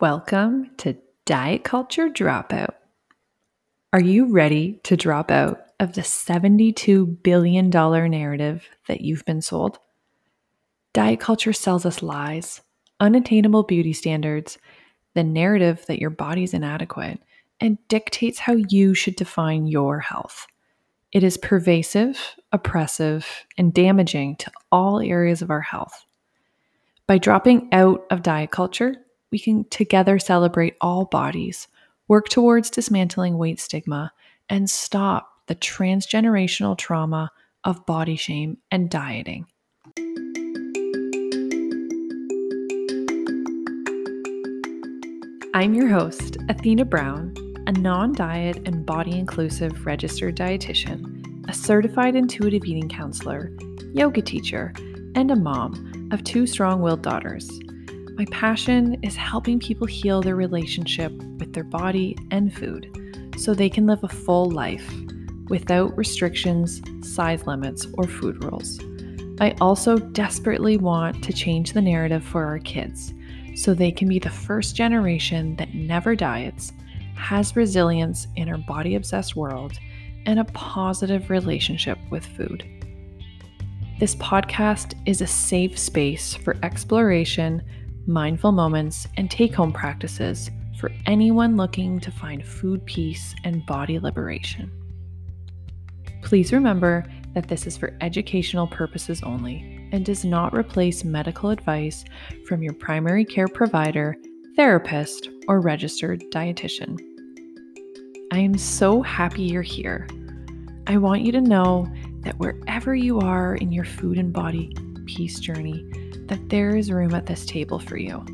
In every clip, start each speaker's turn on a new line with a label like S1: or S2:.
S1: Welcome to Diet Culture Dropout. Are you ready to drop out of the $72 billion narrative that you've been sold? Diet culture sells us lies, unattainable beauty standards, the narrative that your body's inadequate, and dictates how you should define your health. It is pervasive, oppressive, and damaging to all areas of our health. By dropping out of diet culture, we can together celebrate all bodies, work towards dismantling weight stigma, and stop the transgenerational trauma of body shame and dieting. I'm your host, Athena Brown, a non diet and body inclusive registered dietitian, a certified intuitive eating counselor, yoga teacher, and a mom of two strong willed daughters. My passion is helping people heal their relationship with their body and food so they can live a full life without restrictions, size limits, or food rules. I also desperately want to change the narrative for our kids so they can be the first generation that never diets, has resilience in our body obsessed world, and a positive relationship with food. This podcast is a safe space for exploration, mindful moments, and take home practices for anyone looking to find food peace and body liberation. Please remember that this is for educational purposes only and does not replace medical advice from your primary care provider, therapist, or registered dietitian. I am so happy you're here. I want you to know that wherever you are in your food and body peace journey, that there is room at this table for you.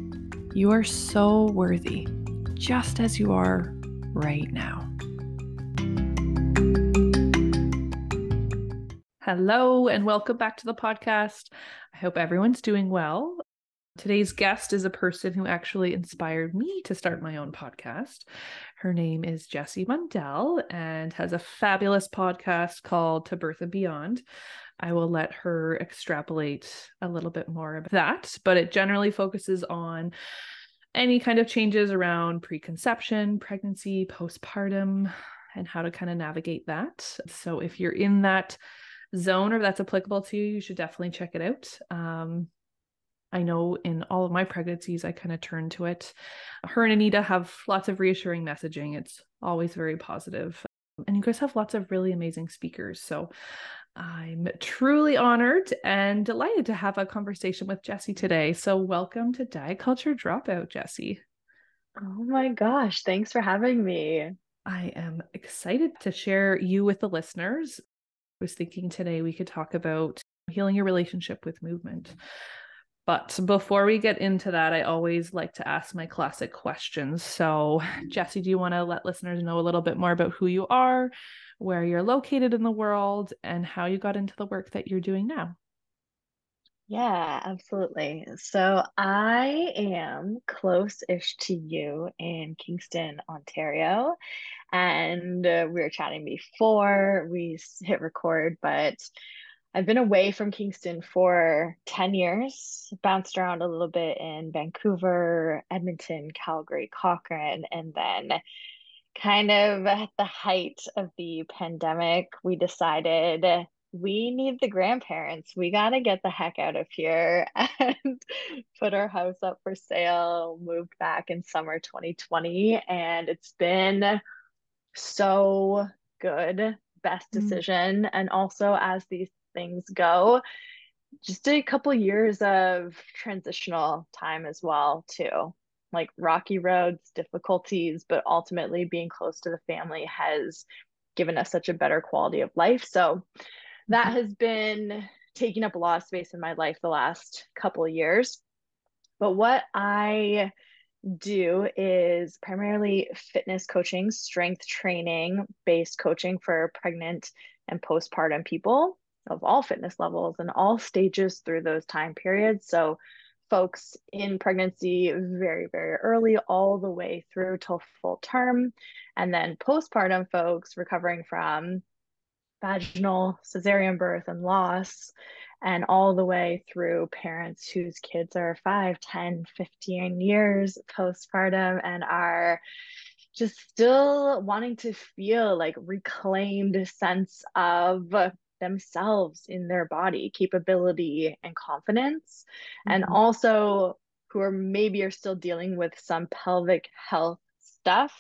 S1: You are so worthy, just as you are right now. Hello, and welcome back to the podcast. I hope everyone's doing well. Today's guest is a person who actually inspired me to start my own podcast. Her name is Jessie Mundell and has a fabulous podcast called To Birth and Beyond. I will let her extrapolate a little bit more about that, but it generally focuses on any kind of changes around preconception, pregnancy, postpartum, and how to kind of navigate that. So if you're in that zone or that's applicable to you, you should definitely check it out. Um, I know in all of my pregnancies, I kind of turn to it. Her and Anita have lots of reassuring messaging. It's always very positive. And you guys have lots of really amazing speakers. So I'm truly honored and delighted to have a conversation with Jessie today. So, welcome to Diet Culture Dropout, Jessie.
S2: Oh my gosh, thanks for having me.
S1: I am excited to share you with the listeners. I was thinking today we could talk about healing your relationship with movement. But before we get into that, I always like to ask my classic questions. So, Jessie, do you want to let listeners know a little bit more about who you are, where you're located in the world, and how you got into the work that you're doing now?
S2: Yeah, absolutely. So I am close-ish to you in Kingston, Ontario. And uh, we were chatting before we hit record, but I've been away from Kingston for 10 years, bounced around a little bit in Vancouver, Edmonton, Calgary, Cochrane, and then kind of at the height of the pandemic, we decided we need the grandparents. We got to get the heck out of here and put our house up for sale. Moved back in summer 2020, and it's been so good. Best mm. decision. Mm. And also, as these things go. Just a couple years of transitional time as well too. Like rocky roads difficulties but ultimately being close to the family has given us such a better quality of life. So that mm-hmm. has been taking up a lot of space in my life the last couple of years. But what i do is primarily fitness coaching strength training based coaching for pregnant and postpartum people of all fitness levels and all stages through those time periods. So, folks in pregnancy very, very early, all the way through till full term. And then postpartum folks recovering from vaginal cesarean birth and loss. and all the way through parents whose kids are 5, 10, 15 years postpartum and are just still wanting to feel like reclaimed sense of themselves in their body, capability and confidence. Mm-hmm. And also who are maybe are still dealing with some pelvic health stuff,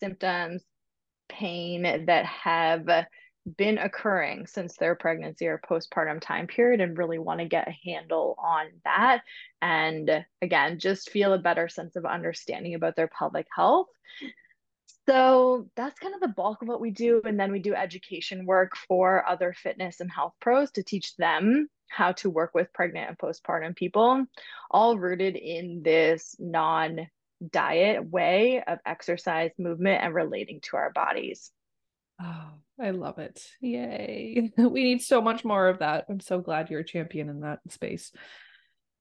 S2: symptoms, pain that have been occurring since their pregnancy or postpartum time period and really want to get a handle on that. And again, just feel a better sense of understanding about their pelvic health. So that's kind of the bulk of what we do. And then we do education work for other fitness and health pros to teach them how to work with pregnant and postpartum people, all rooted in this non diet way of exercise, movement, and relating to our bodies.
S3: Oh, I love it. Yay. We need so much more of that. I'm so glad you're a champion in that space.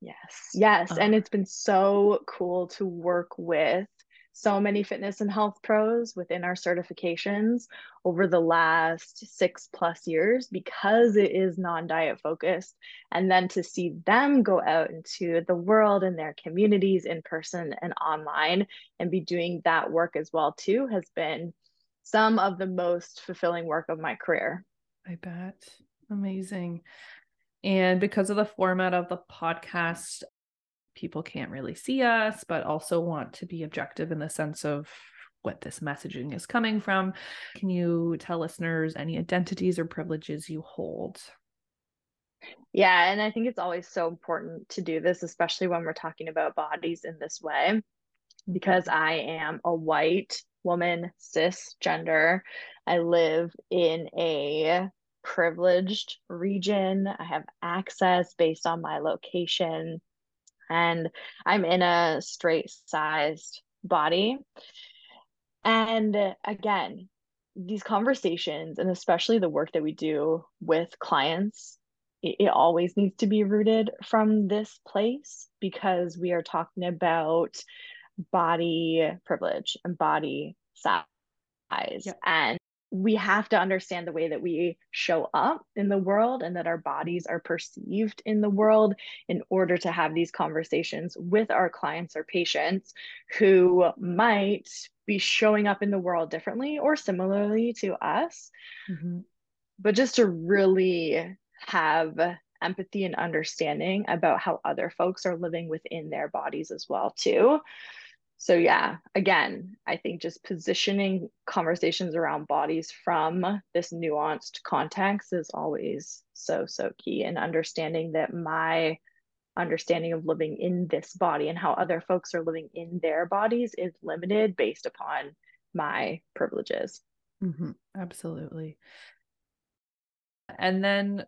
S2: Yes. Yes. Uh, and it's been so cool to work with so many fitness and health pros within our certifications over the last six plus years because it is non diet focused. And then to see them go out into the world and their communities in person and online and be doing that work as well too has been some of the most fulfilling work of my career.
S3: I bet. Amazing. And because of the format of the podcast, people can't really see us, but also want to be objective in the sense of what this messaging is coming from. Can you tell listeners any identities or privileges you hold?
S2: Yeah, and I think it's always so important to do this, especially when we're talking about bodies in this way, because I am a white woman, cisgender. I live in a privileged region. I have access based on my location and I'm in a straight sized body. And again, these conversations, and especially the work that we do with clients, it, it always needs to be rooted from this place because we are talking about body privilege and body size. Yep. And we have to understand the way that we show up in the world and that our bodies are perceived in the world in order to have these conversations with our clients or patients who might be showing up in the world differently or similarly to us. Mm-hmm. But just to really have empathy and understanding about how other folks are living within their bodies as well too so yeah again i think just positioning conversations around bodies from this nuanced context is always so so key and understanding that my understanding of living in this body and how other folks are living in their bodies is limited based upon my privileges
S3: mm-hmm. absolutely and then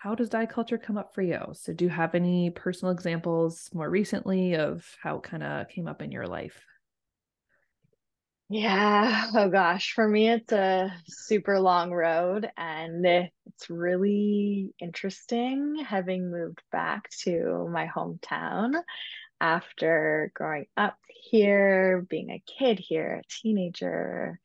S3: how does diet culture come up for you? So, do you have any personal examples more recently of how it kind of came up in your life?
S2: Yeah. Oh gosh. For me, it's a super long road and it's really interesting having moved back to my hometown after growing up here, being a kid here, a teenager,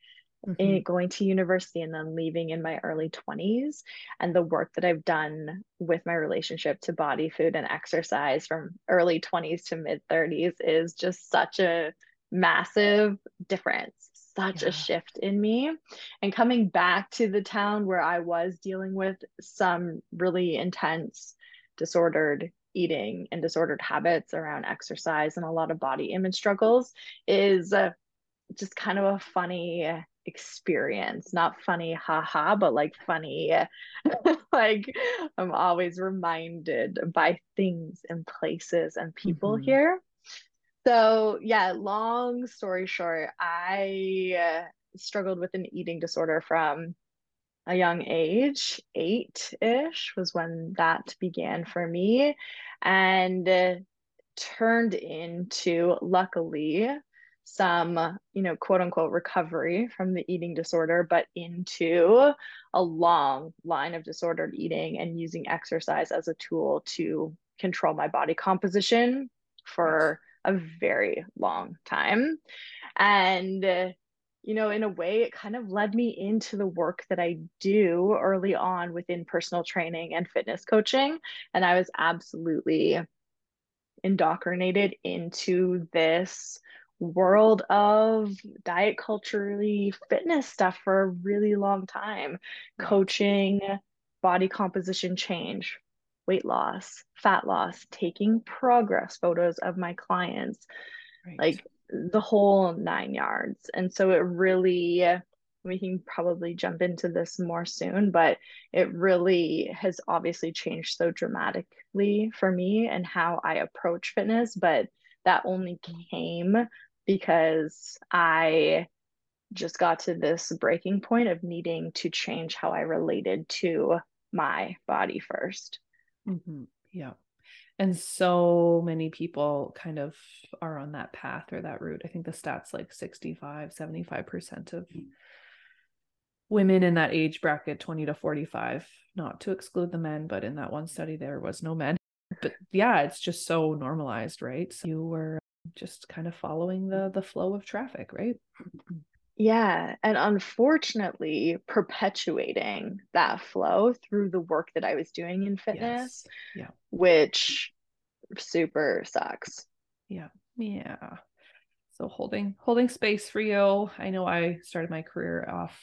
S2: mm-hmm. going to university and then leaving in my early 20s and the work that i've done with my relationship to body food and exercise from early 20s to mid 30s is just such a massive difference such yeah. a shift in me and coming back to the town where i was dealing with some really intense disordered eating and disordered habits around exercise and a lot of body image struggles is uh, just kind of a funny experience. Not funny haha but like funny. Like i'm always reminded by things and places and people mm-hmm. here. So yeah long story short i uh, struggled with an eating disorder from a young age. Eight ish was when that began for me and uh, turned into luckily some, you know, quote unquote recovery from the eating disorder, but into a long line of disordered eating and using exercise as a tool to control my body composition for a very long time. And you know, in a way, it kind of led me into the work that I do early on within personal training and fitness coaching. And I was absolutely indoctrinated into this world of diet culturally fitness stuff for a really long time. Coaching body composition change weight loss fat loss taking progress photos of my clients right. like the whole nine yards. And so it really we can probably jump into this more soon but it really has obviously changed so dramatically for me and how i approach fitness but that only mm-hmm. came because I just got to this breaking point of needing to change how I related to my body 1st
S3: mm-hmm. Yeah. And so many people kind of are on that path or that route. I think the stats like 65, 75% of women in that age bracket, 20 to 45, not to exclude the men, but in that one study, there was no men. But yeah, it's just so normalized, right? So you were just kind of following the the flow of traffic, right?
S2: Yeah, and unfortunately perpetuating that flow through the work that I was doing in fitness. Yes. Yeah. Which super sucks.
S3: Yeah. Yeah. So holding holding space for you. I know I started my career off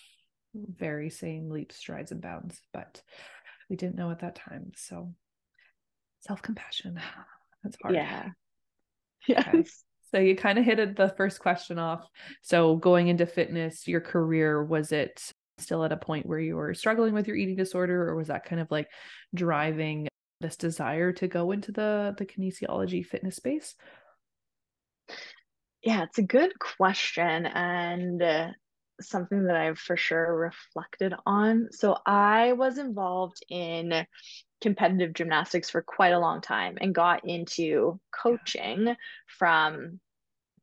S3: very same leaps, strides, and bounds, but we didn't know at that time. So self-compassion. That's hard.
S2: Yeah.
S3: Yes. Okay. So you kind of hit the first question off. So going into fitness, your career, was it still at a point where you were struggling with your eating disorder or was that kind of like driving this desire to go into the the kinesiology fitness space?
S2: Yeah, it's a good question and uh, something that I've for sure reflected on. So I was involved in competitive gymnastics for quite a long time and got into coaching from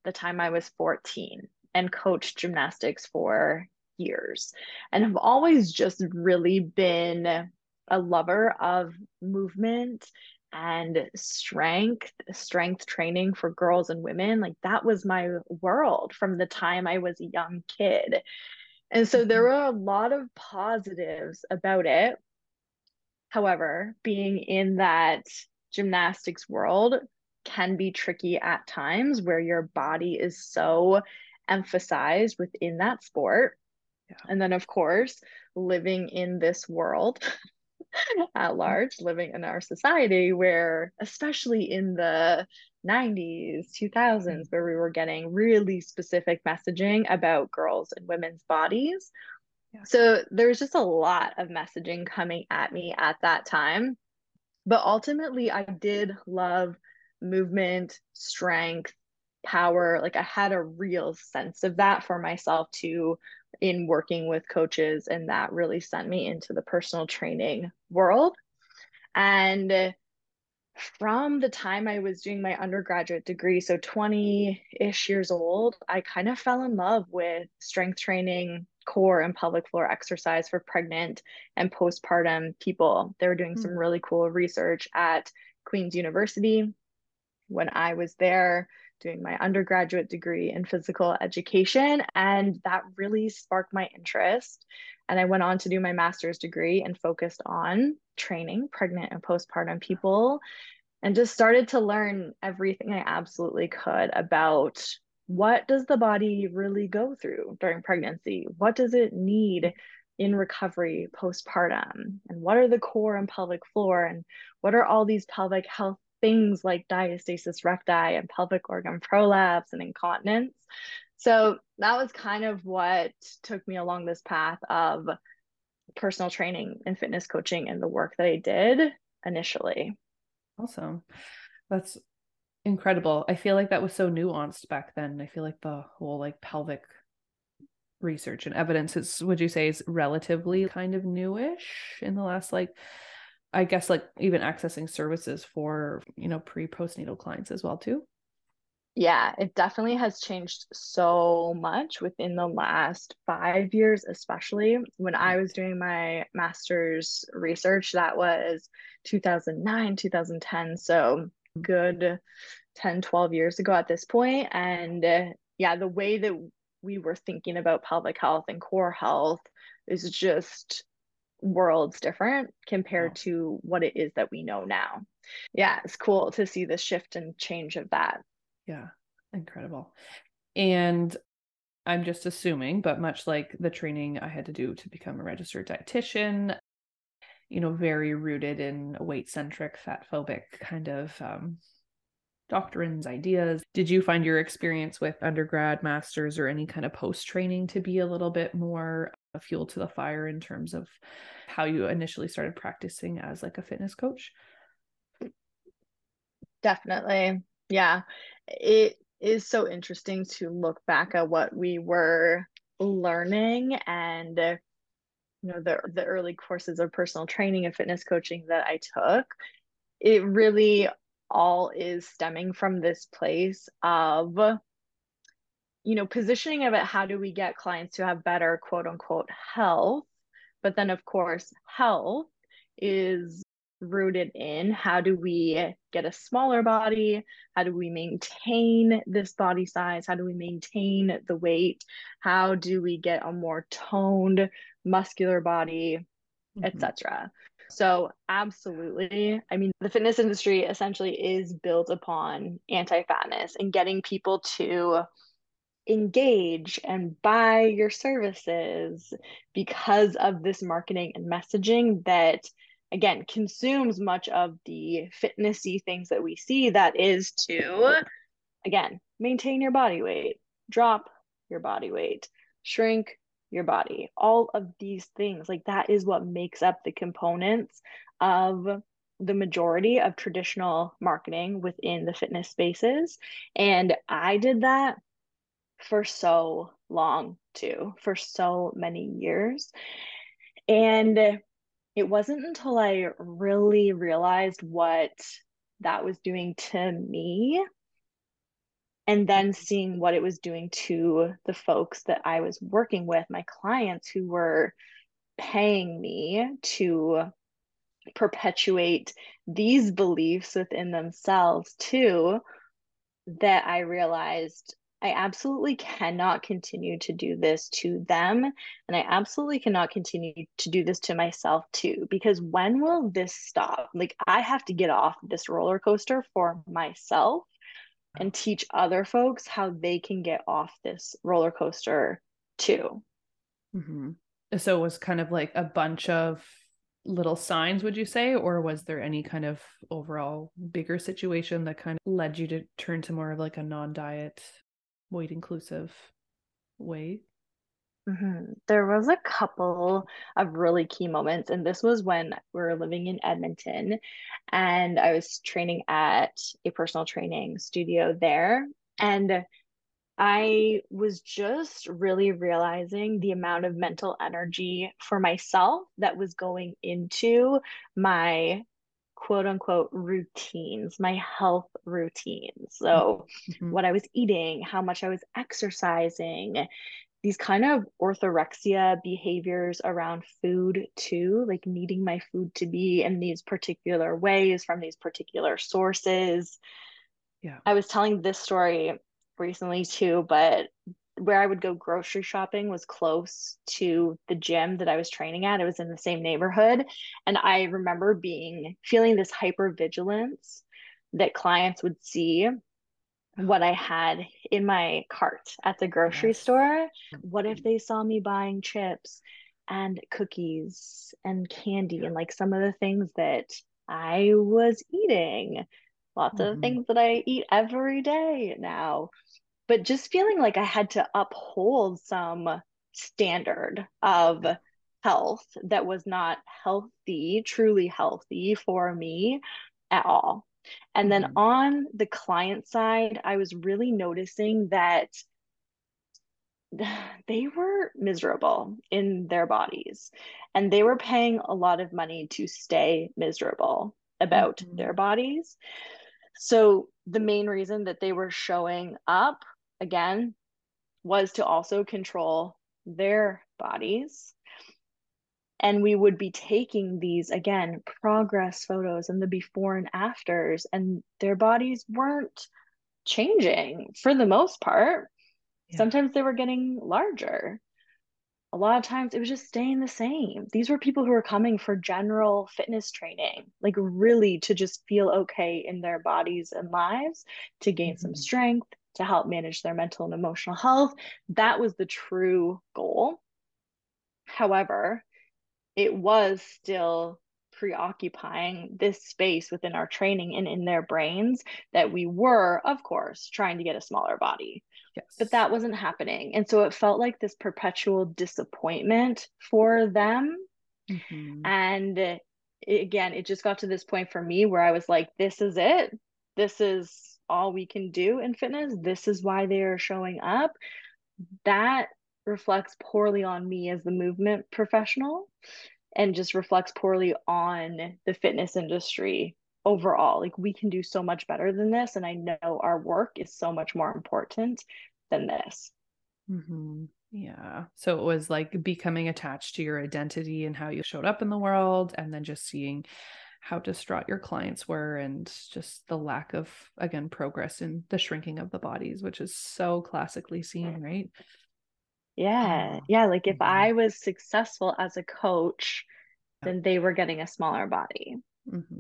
S2: the time I was 14 and coached gymnastics for years and have always just really been a lover of movement and strength strength training for girls and women like that was my world from the time I was a young kid and so there mm-hmm. were a lot of positives about it However, being in that gymnastics world can be tricky at times where your body is so emphasized within that sport. Yeah. And then, of course, living in this world at large, living in our society where, especially in the 90s, 2000s, mm-hmm. where we were getting really specific messaging about girls and women's bodies, so there's just a lot of messaging coming at me at that time. But ultimately, I did love movement, strength, power. Like I had a real sense of that for myself too in working with coaches. And that really sent me into the personal training world. And from the time I was doing my undergraduate degree, so 20 ish years old, I kind of fell in love with strength training, core and pelvic floor exercise for pregnant and postpartum people. They were doing mm-hmm. some really cool research at Queen's University when I was there doing my undergraduate degree in physical education. And that really sparked my interest. And I went on to do my master's degree and focused on training pregnant and postpartum people and just started to learn everything I absolutely could about what does the body really go through during pregnancy? What does it need in recovery postpartum? And what are the core and pelvic floor? And what are all these pelvic health things like diastasis recti and pelvic organ prolapse and incontinence? So that was kind of what took me along this path of personal training and fitness coaching and the work that I did initially.
S3: Awesome. That's incredible. I feel like that was so nuanced back then. I feel like the whole like pelvic research and evidence is would you say is relatively kind of newish in the last like I guess like even accessing services for, you know, pre postnatal clients as well too.
S2: Yeah, it definitely has changed so much within the last five years, especially when I was doing my master's research. That was 2009, 2010. So good 10, 12 years ago at this. And uh, yeah, the way that we were thinking about pelvic health and core health is just worlds different compared to what it is that we know now. Yeah, it's cool to see the shift and change of that.
S3: Yeah, incredible. And I'm just assuming, but much like the training I had to do to become a registered dietitian, you know, very rooted in weight centric, fat phobic kind of um, doctrines, ideas. Did you find your experience with undergrad, masters, or any kind of post training to be a little bit more fuel to the fire in terms of how you initially started practicing as like a fitness coach?
S2: Definitely. Yeah. It is so interesting to look back at what we were learning and you know the the early courses of personal training and fitness coaching that I took it really all is stemming from this place of you know positioning of it how do we get clients to have better quote unquote health? But then of course health is rooted in how do we get a smaller body? How do we maintain this body size? How do we maintain the weight? How do we get a more toned muscular body mm-hmm. etc so absolutely. I mean the fitness industry essentially is built upon anti-fatness and getting people to engage and buy your services because of this marketing and messaging that again consumes much of the fitnessy things that we see. That is to again maintain your body weight drop your body weight shrink your body. All of these things like that is what makes up the components of the majority of traditional marketing within the fitness spaces. And i did that for so long too for so many years. And it wasn't until I really realized what that was doing to me and then seeing what it was doing to the folks that I was working with, my clients who were paying me to perpetuate these beliefs within themselves too, that I realized I absolutely cannot continue to do this to them. And I absolutely cannot continue to do this to myself too. Because when will this stop? Like, I have to get off this roller coaster for myself and teach other folks how they can get off this roller coaster too.
S3: Mm-hmm. So it was kind of like a bunch of little signs, would you say? Or was there any kind of overall bigger situation that kind of led you to turn to more of like a non diet weight inclusive way?
S2: Mm-hmm. There was a couple of really key moments, and this was when we were living in Edmonton, and I was training at a personal training studio there, and I was just really realizing the amount of mental energy for myself that was going into my quote unquote routines, my health routines. So, mm-hmm. what I was eating, how much I was exercising, these kind of orthorexia behaviors around food, too, like needing my food to be in these particular ways from these particular sources. Yeah. I was telling this story recently, too, but where I would go grocery shopping was close to the gym that I was training at. It was in the same neighborhood. And I remember being feeling this hyper vigilance that clients would see what I had in my cart at the grocery yes. store. What if they saw me buying chips and cookies and candy and like some of the things that I was eating? Lots mm-hmm. of things that I eat every day now but just feeling like I had to uphold some standard of health that was not healthy, truly healthy for me at all. And mm-hmm. then on the client side, I was really noticing that they were miserable in their bodies and they were paying a lot of money to stay miserable about mm-hmm. their bodies. So the main reason that they were showing up again was to also control their bodies and we would be taking these again progress photos and the before and afters and their bodies weren't changing for the most part Yeah. Sometimes they were getting larger. A lot of times it was just staying the same. These were people who were coming for general fitness training, like really to just feel okay in their bodies and lives, to gain mm-hmm. some strength, to help manage their mental and emotional health. That was the true goal. However, it was still preoccupying this space within our training and in their brains that we were, of course, trying to get a smaller body. Yes. But that wasn't happening. And so it felt like this perpetual disappointment for them. Mm-hmm. And it, again, it just got to this point for me where I was like, this is it. This is all we can do in fitness. This is why they are showing up. That reflects poorly on me as the movement professional and just reflects poorly on the fitness industry overall. Like we can do so much better than this. And I know our work is so much more important than this.
S3: Mm-hmm. Yeah. So it was like becoming attached to your identity and how you showed up in the world, and then just seeing how distraught your clients were and just the lack of, again, progress in the shrinking of the bodies, which is so classically seen, right?
S2: Yeah. Oh, yeah. Like if mm-hmm. I was successful as a coach, then they were getting a smaller body.
S3: Mm-hmm.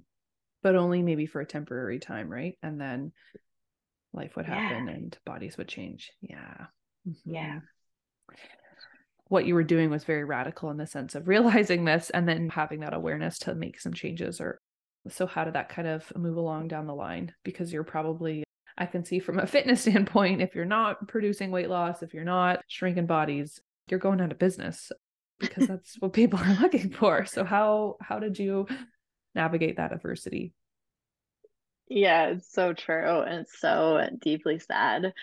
S3: But only maybe for a temporary time, right? And then life would happen yeah. and bodies would change. Yeah.
S2: Mm-hmm. Yeah.
S3: What you were doing was very radical in the sense of realizing this and then having that awareness to make some changes or so how did that kind of move along down the line because you're probably I can see from a fitness standpoint, if you're not producing weight loss, if you're not shrinking bodies, you're going out of business because that's what people are looking for. So how how did you navigate that adversity?
S2: Yeah, it's so true and so deeply sad.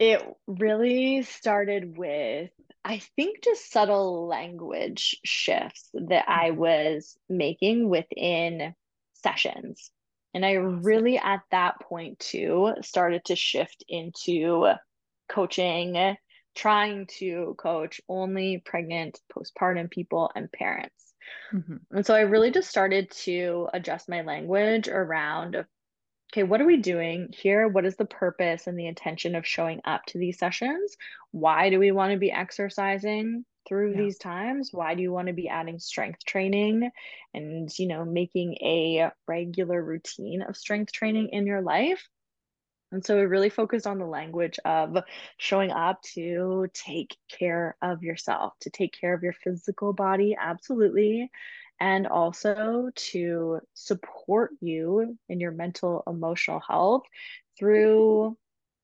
S2: It really started with I think just subtle language shifts that I mm-hmm. was making within sessions. And I really, at that point too, started to shift into coaching, trying to coach only pregnant, postpartum people and parents. Mm-hmm. And so I really just started to adjust my language around okay, what are we doing here? What is the purpose and the intention of showing up to these sessions? Why do we want to be exercising? through yeah. these times why do you want to be adding strength training and you know making a regular routine of strength training in your life and so we really focused on the language of showing up to take care of yourself, to take care of your physical body, absolutely, and also to support you in your mental, emotional health through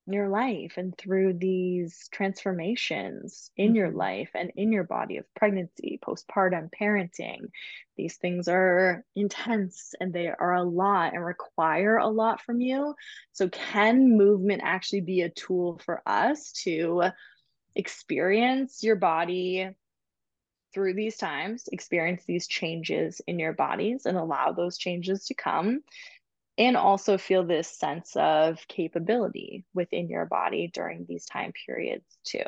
S2: your life and through these transformations in mm-hmm. your life and in your body of pregnancy, postpartum, parenting. These things are intense and they are a lot and require a lot from you. So, can movement actually be a tool for us to experience your body through these times, experience these changes in your bodies and allow those changes to come? and also feel this sense of capability within your body during these time periods too.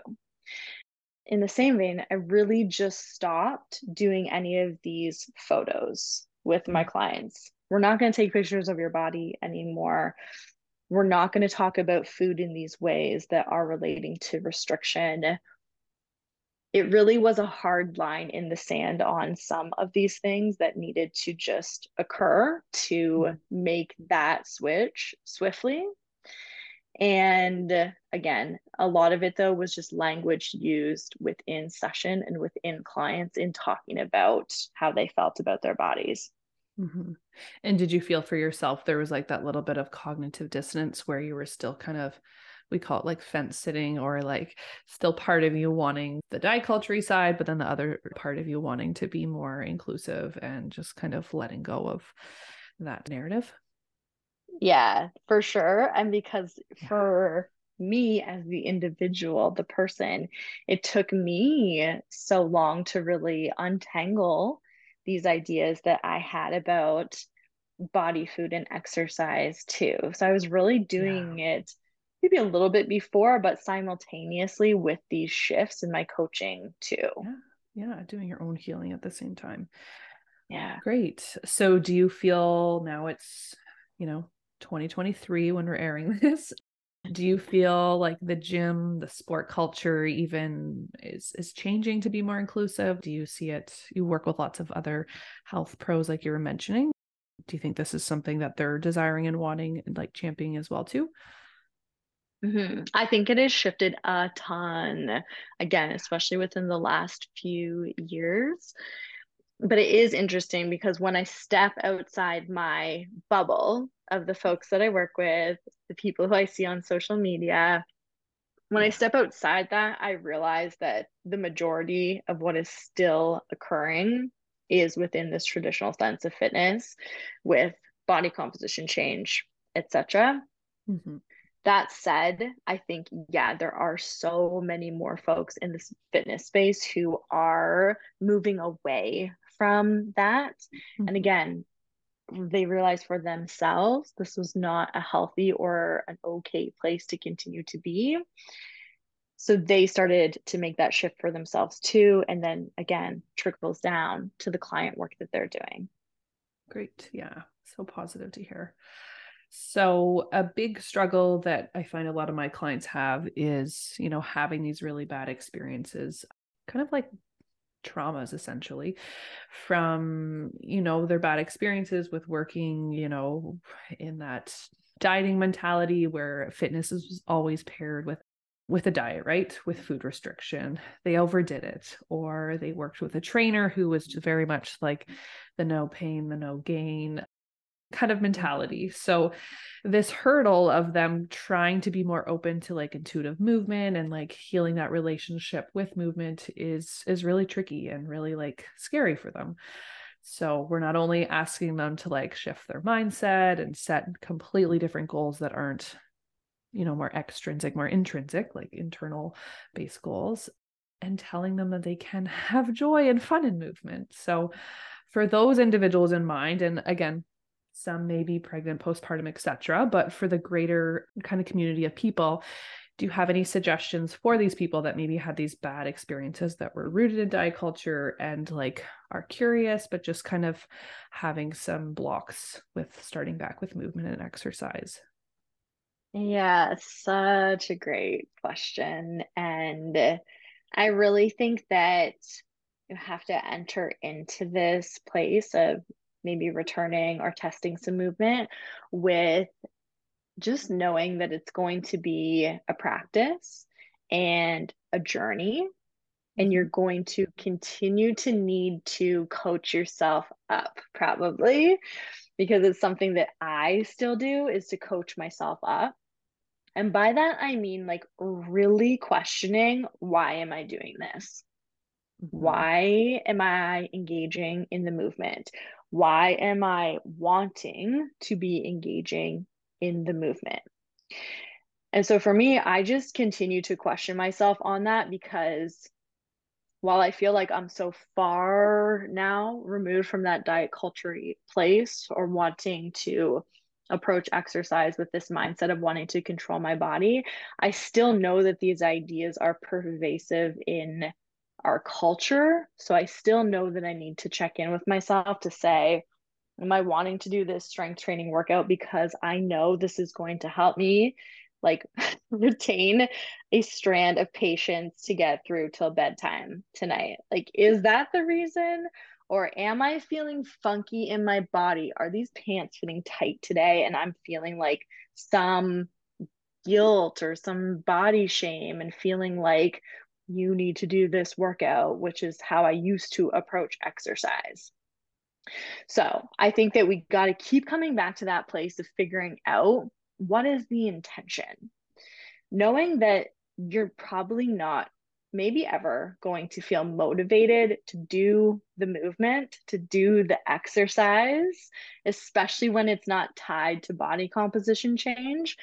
S2: In the same vein, I really just stopped doing any of these photos with my mm. clients. We're not going to take pictures of your body anymore. We're not going to talk about food in these ways that are relating to restriction it really was a hard line in the sand on some of these things that needed to just occur to mm-hmm. make that switch swiftly. And again, a lot of it though was just language used within session and within clients in talking about how they felt about their bodies.
S3: Mm-hmm. And did you feel for yourself there was like that little bit of cognitive dissonance where you were still kind of we call it like fence sitting or like still part of you wanting the diet culture side, but then the other part of you wanting to be more inclusive and just kind of letting go of that narrative.
S2: Yeah, for sure. And because yeah. for me as the individual, the person, it took me so long to really untangle these ideas that I had about body food and exercise too. So I was really doing yeah. it maybe a little bit before, but simultaneously with these shifts in my coaching too.
S3: Yeah. Yeah. Doing your own healing at the same time.
S2: Yeah.
S3: Great. So do you feel now it's, you know, 2023 when we're airing this? do you feel like the gym the sport culture even is is changing to be more inclusive do you see it you work with lots of other health pros like you were mentioning do you think this is something that they're desiring and wanting and like championing as well too
S2: mm-hmm. i think it has shifted a ton again especially within the last few years but it is interesting because when i step outside my bubble of the folks that I work with, the people who I see on social media. When I step outside that, I realize that the majority of what is still occurring is within this traditional sense of fitness with body composition change, etc. Mm-hmm. That said, I think, yeah, there are so many more folks in this fitness space who are moving away from that. Mm-hmm. And again, they realized for themselves this was not a healthy or an okay place to continue to be. So they started to make that shift for themselves too. And then again, trickles down to the client work that they're doing.
S3: Great. Yeah. So positive to hear. So, a big struggle that I find a lot of my clients have is, you know, having these really bad experiences, kind of like traumas essentially from you know their bad experiences with working you know in that dieting mentality where fitness is always paired with with a diet right? With food restriction. They overdid it or they worked with a trainer who was very much like the no pain the no gain kind of mentality. So this hurdle of them trying to be more open to like intuitive movement and like healing that relationship with movement is is really tricky and really like scary for them. So we're not only asking them to like shift their mindset and set completely different goals that aren't you know more extrinsic, more intrinsic, like internal based goals and telling them that they can have joy and fun in movement. So for those individuals in mind and again some may be pregnant postpartum etc but for the greater kind of community of people do you have any suggestions for these people that maybe had these bad experiences that were rooted in diet culture and like are curious but just kind of having some blocks with starting back with movement and exercise?
S2: Yeah such a great question and i really think that you have to enter into this place of maybe returning or testing some movement with just knowing that it's going to be a practice and a journey and you're mm-hmm. going to continue to need to coach yourself up probably because it's something that I still do is to coach myself up. And by that I mean like really questioning why am I doing this? Mm-hmm. Why am I engaging in the movement? Why am I wanting to be engaging in the movement? And so for me, I just continue to question myself on that because while I feel like I'm so far now removed from that diet culture place or wanting to approach exercise with this mindset of wanting to control my body, I still know that these ideas are pervasive in our culture. So I still know that I need to check in with myself to say, am I wanting to do this strength training workout because I know this is going to help me like retain a strand of patience to get through till bedtime tonight? Like, is that the reason? Or am I feeling funky in my body? Are these pants fitting tight today? And I'm feeling like some guilt or some body shame and feeling like you need to do this workout, which is how I used to approach exercise. So I think that we got to keep coming back to that place of figuring out what is the intention. Knowing that you're probably not, maybe ever, going to feel motivated to do the movement, to do the exercise, especially when it's not tied to body composition change.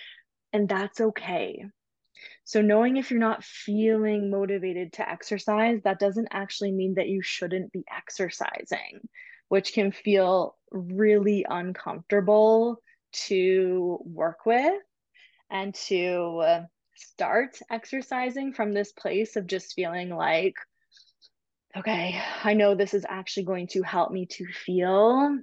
S2: And that's okay. So, knowing if you're not feeling motivated to exercise, that doesn't actually mean that you shouldn't be exercising, which can feel really uncomfortable to work with and to start exercising from this place of just feeling like, okay, I know this is actually going to help me to feel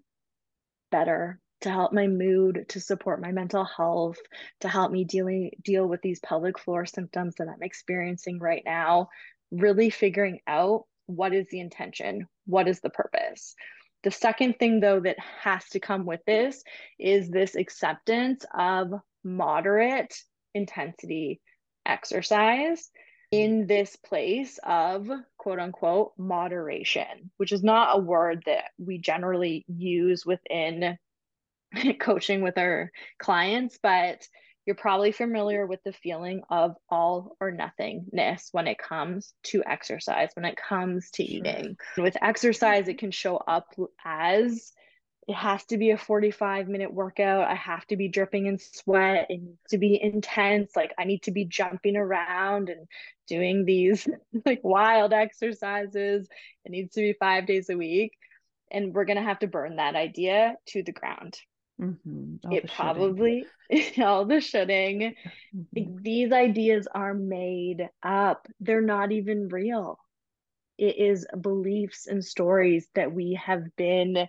S2: better to help my mood, to support my mental health, to help me dealing deal with these pelvic floor symptoms that I'm experiencing right now. Really figuring out what is the intention, what is the purpose. The second thing, though, that has to come with this is this acceptance of moderate intensity exercise in this place of quote unquote moderation, which is not a word that we generally use within coaching with our clients, but you're probably familiar with the feeling of all or nothingness when it comes to exercise, when it comes to sure. eating. With exercise, it can show up as it has to be a 45 minute workout. I have to be dripping in sweat. It needs to be intense. Like I need to be jumping around and doing these like wild exercises. It needs to be five days a week. And we're going to have to burn that idea to the ground. Mm-hmm. It probably all the shoulding. Mm-hmm. These ideas are made up. They're not even real. It is beliefs and stories that we have been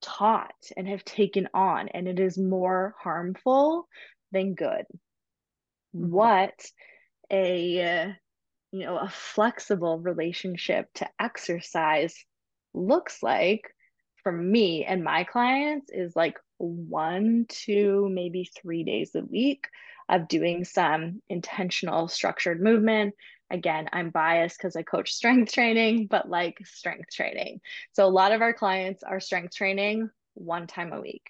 S2: taught and have taken on, and it is more harmful than good. Mm-hmm. What a you know a flexible relationship to exercise looks like for me and my clients is like one to maybe three days a week of doing some intentional structured movement. Again, I'm biased because I coach strength training, but like strength training. So a lot of our clients are strength training one time a week,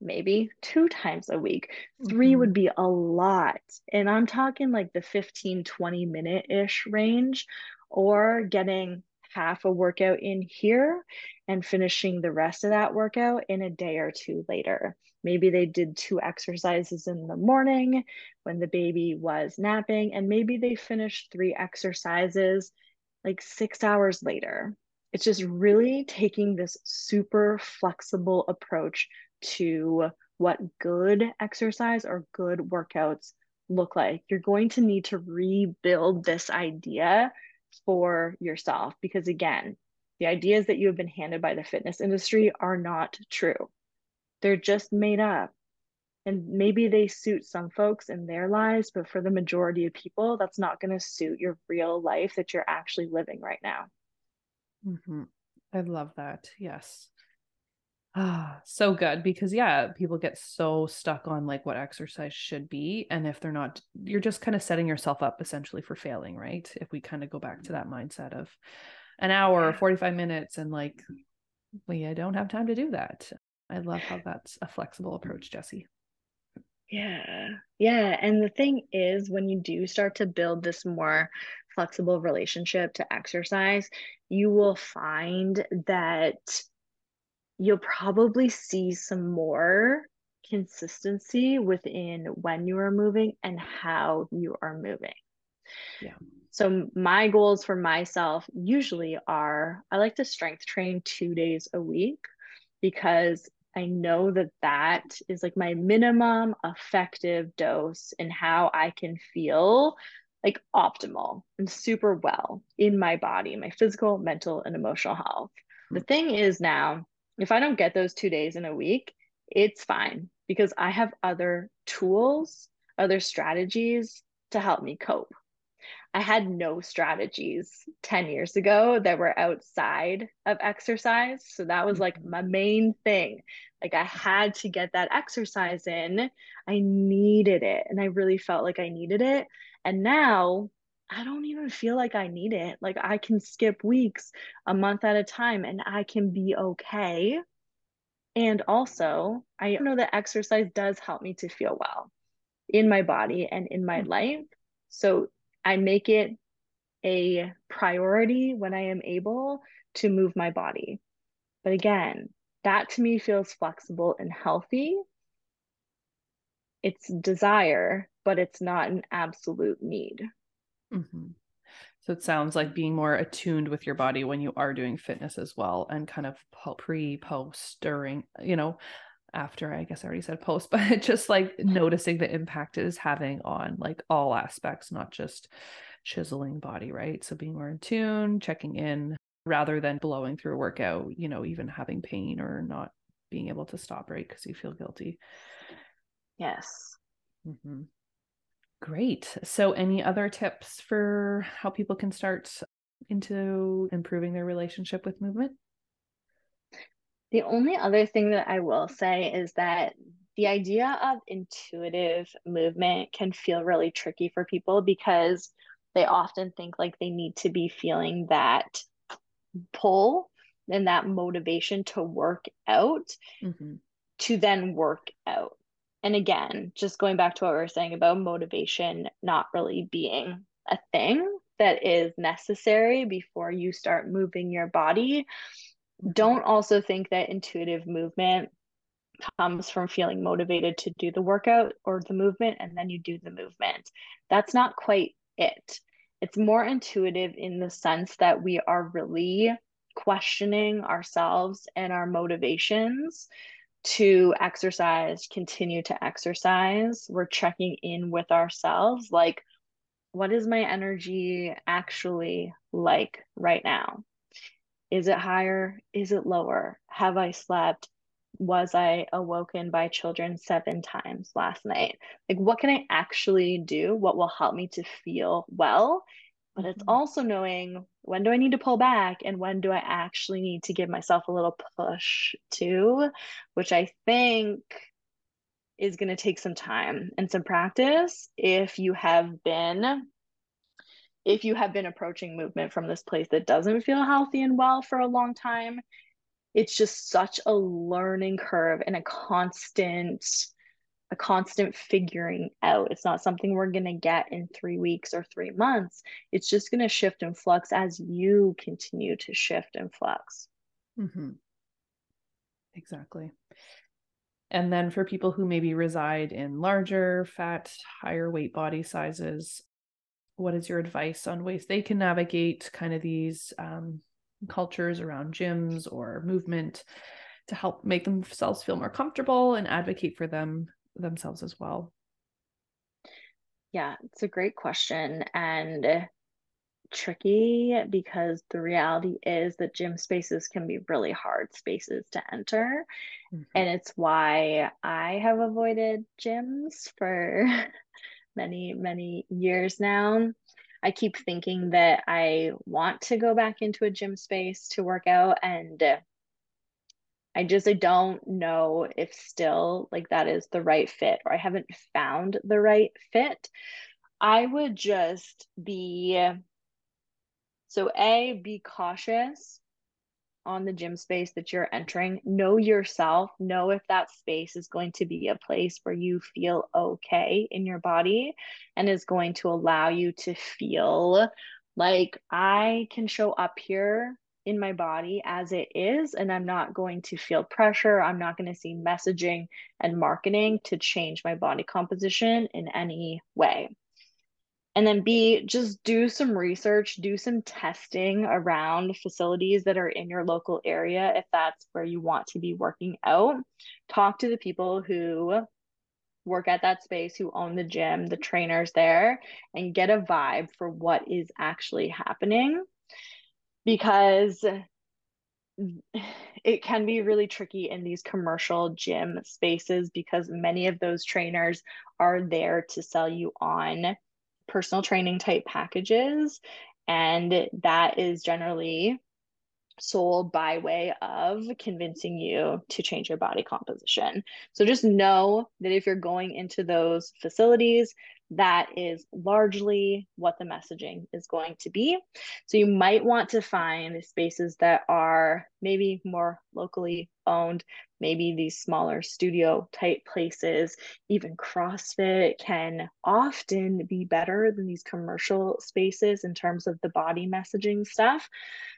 S2: maybe two times a week. 3 mm-hmm. would be a lot. And I'm talking like the 15, 20 minute ish range, or getting half a workout in here and finishing the rest of that workout in a day or two later. Maybe they did two exercises in the morning when the baby was napping, and maybe they finished three exercises like six hours later. It's just really taking this super flexible approach to what good exercise or good workouts look like. You're going to need to rebuild this idea for yourself because again the ideas that you have been handed by the fitness industry are not true. They're just made up. And maybe they suit some folks in their lives but for the majority of people that's not going to suit your real life that you're actually living right now.
S3: Mm-hmm. i love that. Yes Ah, so good because yeah, people get so stuck on like what exercise should be. And if they're not, you're just kind of setting yourself up essentially for failing, right? If we kind of go back to that mindset of an hour or 45 minutes and like, we I don't have time to do that. I love how that's a flexible approach, Jessie.
S2: Yeah. Yeah. And the thing is, when you do start to build this more flexible relationship to exercise, you will find that you'll probably see some more consistency within when you are moving and how you are moving. Yeah. So my goals for myself usually are I like to strength train 2 days a week because I know that that is like my minimum effective dose in how I can feel like optimal and super well in my body, my physical, mental, and emotional health. The mm. thing is now, if I don't get those two days in a week, it's fine because I have other tools, other strategies to help me cope. I had no strategies 10 years ago that were outside of exercise. So that was like my main thing. Like I had to get that exercise in. I needed it. And I really felt like I needed it. And now I don't even feel like I need it. Like I can skip weeks, a month at a time, and I can be okay. And also, I know that exercise does help me to feel well in my body and in my mm-hmm. life. So I make it a priority when I am able to move my body. But again, that to me feels flexible and healthy. It's desire, but it's not an absolute need.
S3: Mm-hmm. So it sounds like being more attuned with your body when you are doing fitness as well, and kind of pre, post, during, you know, after I guess I already said post, but just like noticing the impact it is having on like all aspects, not just chiseling body, right? So being more in tune, checking in rather than blowing through a workout, you know, even having pain or not being able to stop right because you feel guilty
S2: yes
S3: mm-hmm. Great so any other tips for how people can start into improving their relationship with movement
S2: the only other thing that i will say is that the idea of intuitive movement can feel really tricky for people because they often think like they need to be feeling that pull and that motivation to work out mm-hmm. to then work out. And again, just going back to what we were saying about motivation not really being a thing that is necessary before you start moving your body. Don't also think that intuitive movement comes from feeling motivated to do the workout or the movement and then you do the movement. That's not quite it. It's more intuitive in the sense that we are really questioning ourselves and our motivations to exercise, continue to exercise. We're checking in with ourselves like, what is my energy actually like right now? Is it higher? Is it lower? Have I slept? Was I awoken by children seven times last night? Like, what can I actually do? What will help me to feel well? But it's mm-hmm. also knowing when do I need to pull back and when do I actually need to give myself a little push too, which I think is going to take some time and some practice if you have been if you have been approaching movement from this place that doesn't feel healthy and well for a long time it's just such a learning curve and a constant a constant figuring out. It's not something we're going to get in three weeks or three months. It's just going to shift and flux as you continue to shift and flux.
S3: Mm-hmm. Exactly. And then for people who maybe reside in larger, fat, higher weight body sizes, what is your advice on ways they can navigate kind of these um, cultures around gyms or movement to help make themselves feel more comfortable and advocate for them themselves as well?
S2: Yeah, it's a great question and tricky because the reality is that gym spaces can be really hard spaces to enter. Mm-hmm. And it's why I have avoided gyms for many, many years now. I keep thinking that I want to go back into a gym space to work out and I just I don't know if still like that is the right fit or I haven't found the right fit. I would just be so a be cautious on the gym space that you're entering. Know yourself, know if that space is going to be a place where you feel okay in your body and is going to allow you to feel like I can show up here in my body as it is and i'm not going to feel pressure. I'm not going to see messaging and marketing to change my body composition in any way. And then b just do some research do some testing around facilities that are in your local area if that's where you want to be working out. Talk to the people who work at that space who own the gym the trainers there and get a vibe for what is actually happening because it can be really tricky in these commercial gym spaces because many of those trainers are there to sell you on personal training type packages and that is generally sold by way of convincing you to change your body composition. So just know that if you're going into those facilities, that is largely what the messaging is going to be. So you might want to find spaces that are maybe more locally owned, maybe these smaller studio type places. Even CrossFit can often be better than these commercial spaces in terms of the body messaging stuff.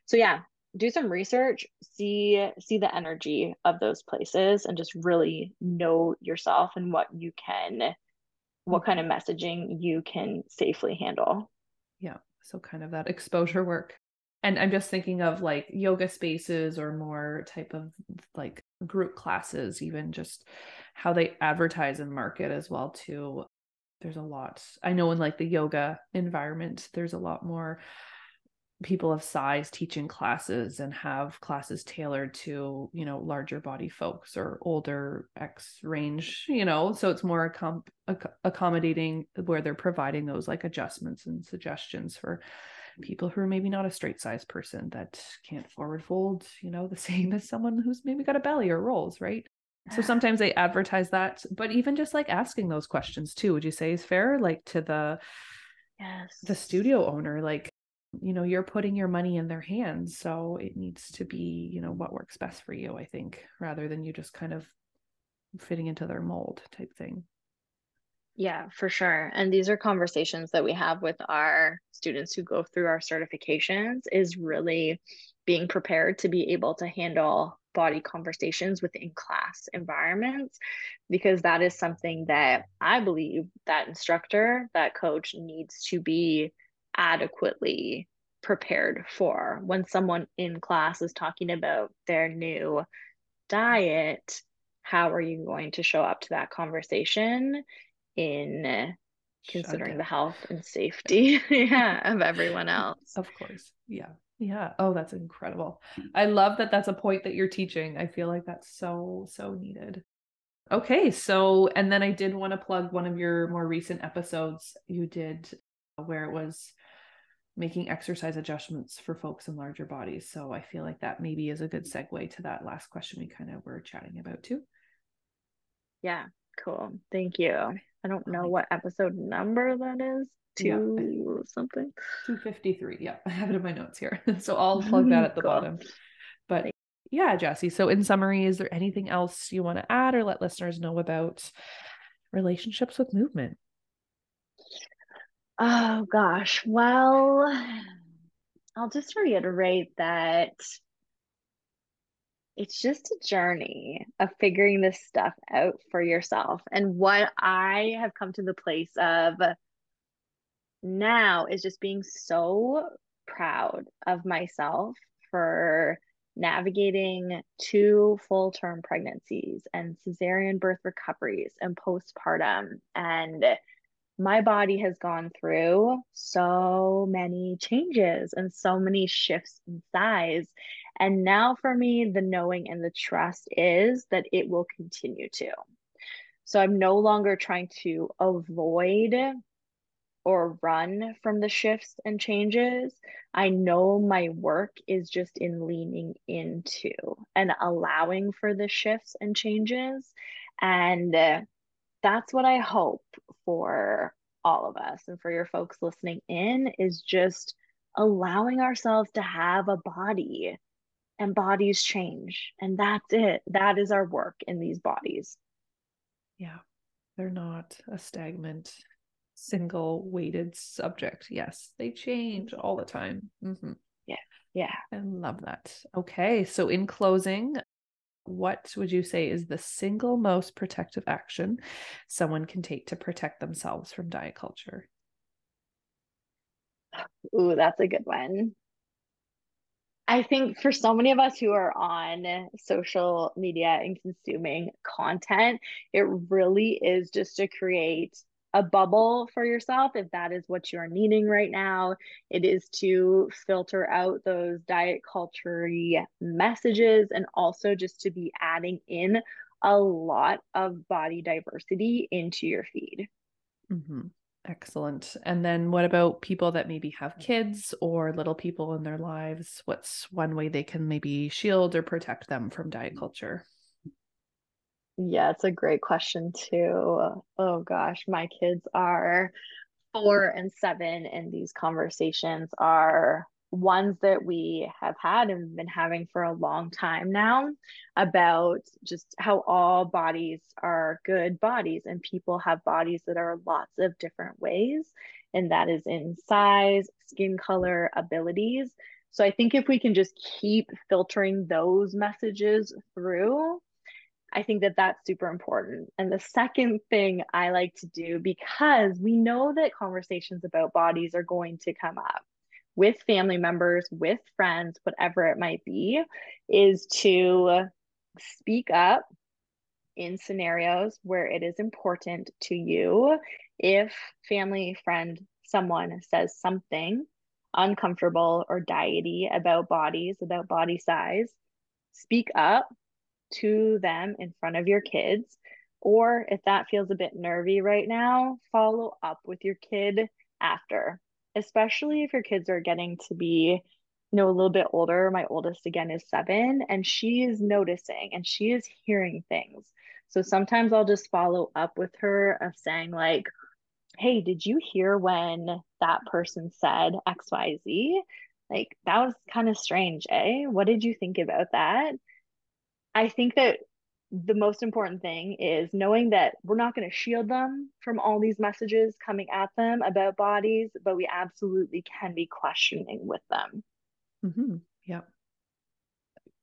S2: So yeah, do some research see see the energy of those places and just really know yourself and what you can what kind of messaging you can safely handle.
S3: Yeah. So kind of that exposure work. And I'm just thinking of like yoga spaces or more type of like group classes, even just how they advertise and market as well too. There's a lot. I know in like the yoga environment, there's a lot more people of size teaching classes and have classes tailored to you know larger body folks or older x range you know so it's more accom- ac- accommodating where they're providing those like adjustments and suggestions for people who are maybe not a straight size person that can't forward fold you know the same as someone who's maybe got a belly or rolls right? So sometimes they advertise that but even just like asking those questions too would you say is fair? Like to the
S2: yes.
S3: the studio owner like you know you're putting your money in their hands so it needs to be you know what works best for you i think rather than you just kind of fitting into their mold type thing.
S2: Yeah for sure and these are conversations that we have with our students who go through our certifications is really being prepared to be able to handle body conversations within class environments because that is something that i believe that instructor that coach needs to be adequately prepared for when someone in class is talking about their new diet how are you going to show up to that conversation in considering the health and safety yeah of everyone else?
S3: Of course. Yeah. Yeah. Oh that's incredible. I love that that's a point that you're teaching. I feel like that's so so needed. Okay so and then i did want to plug one of your more recent episodes. You did uh, where it was making exercise adjustments for folks in larger bodies. So I feel like that maybe is a good mm-hmm. segue to that last question we kind of were chatting about too.
S2: Yeah, cool. Thank you. I don't know what episode number that is. Two yeah. something.
S3: 253. Yeah, I have it in my notes here. so I'll plug that at the cool. bottom. But yeah, Jessie. So in summary, is there anything else you want to add or let listeners know about relationships with movement?
S2: Oh gosh. Well, I'll just reiterate that it's just a journey of figuring this stuff out for yourself. And what I have come to the place of now is just being so proud of myself for navigating two full term pregnancies and cesarean birth recoveries and postpartum and my body has gone through so many changes and so many shifts in size. And now for me, the knowing and the trust is that it will continue to. So I'm no longer trying to avoid or run from the shifts and changes. I know my work is just in leaning into and allowing for the shifts and changes. And that's what I hope for all of us and for your folks listening in is just allowing ourselves to have a body and bodies change. And that's it. That is our work in these bodies.
S3: Yeah. They're not a stagnant, single weighted subject. Yes, they change all the time.
S2: Mm-hmm. Yeah. Yeah.
S3: I love that. Okay. So, in closing, what would you say is the single most protective action someone can take to protect themselves from diet culture?
S2: Ooh, that's a good one. I think for so many of us who are on social media and consuming content, it really is just to create a bubble for yourself if that is what you're needing right now. It is to filter out those diet culture messages and also just to be adding in a lot of body diversity into your feed.
S3: Mm-hmm. Excellent. And then what about people that maybe have kids or little people in their lives? What's one way they can maybe shield or protect them from diet culture?
S2: Yeah, it's a great question too. Oh gosh, my kids are four and seven, and these conversations are ones that we have had and been having for a long time now about just how all bodies are good bodies and people have bodies that are lots of different ways and that is in size skin color abilities so i think if we can just keep filtering those messages through I think that that's super important. And the second thing I like to do, because we know that conversations about bodies are going to come up with family members, with friends, whatever it might be, is to speak up in scenarios where it is important to you. If family, friend, someone says something uncomfortable or diety about bodies, about body size, speak up to them in front of your kids. Or if that feels a bit nervy right now, follow up with your kid after, especially if your kids are getting to be, you know, a little bit older. My oldest again is seven, and she is noticing and she is hearing things. So sometimes I'll just follow up with her of saying, like, hey, did you hear when that person said XYZ? Like, that was kind of strange, eh? What did you think about that? I think that the most important thing is knowing that we're not going to shield them from all these messages coming at them about bodies, but we absolutely can be questioning with them.
S3: Mm-hmm. Yep.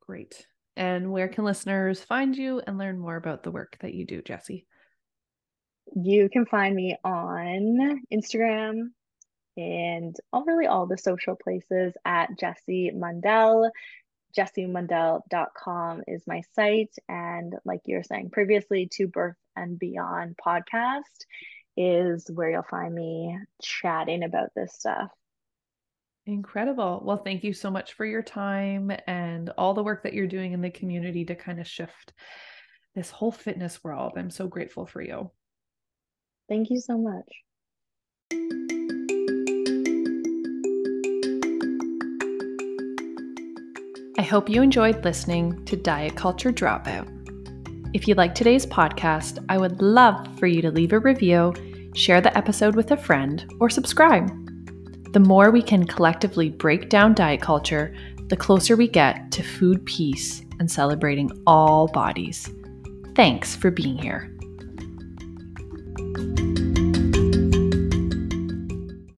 S3: Great. And where can listeners find you and learn more about the work that you do, Jessie?
S2: You can find me on Instagram and all really all the social places at Jessie Mundell. jessiemundell.com is my site. And like you were saying previously, to Birth and Beyond podcast is where you'll find me chatting about this stuff.
S3: Incredible. Well, thank you so much for your time and all the work that you're doing in the community to kind of shift this whole fitness world. I'm so grateful for you.
S2: Thank you so much.
S3: Hope you enjoyed listening to Diet Culture Dropout. If you like today's podcast, I would love for you to leave a review, share the episode with a friend, or subscribe. The more we can collectively break down diet culture, the closer we get to food peace and celebrating all bodies. Thanks for being here.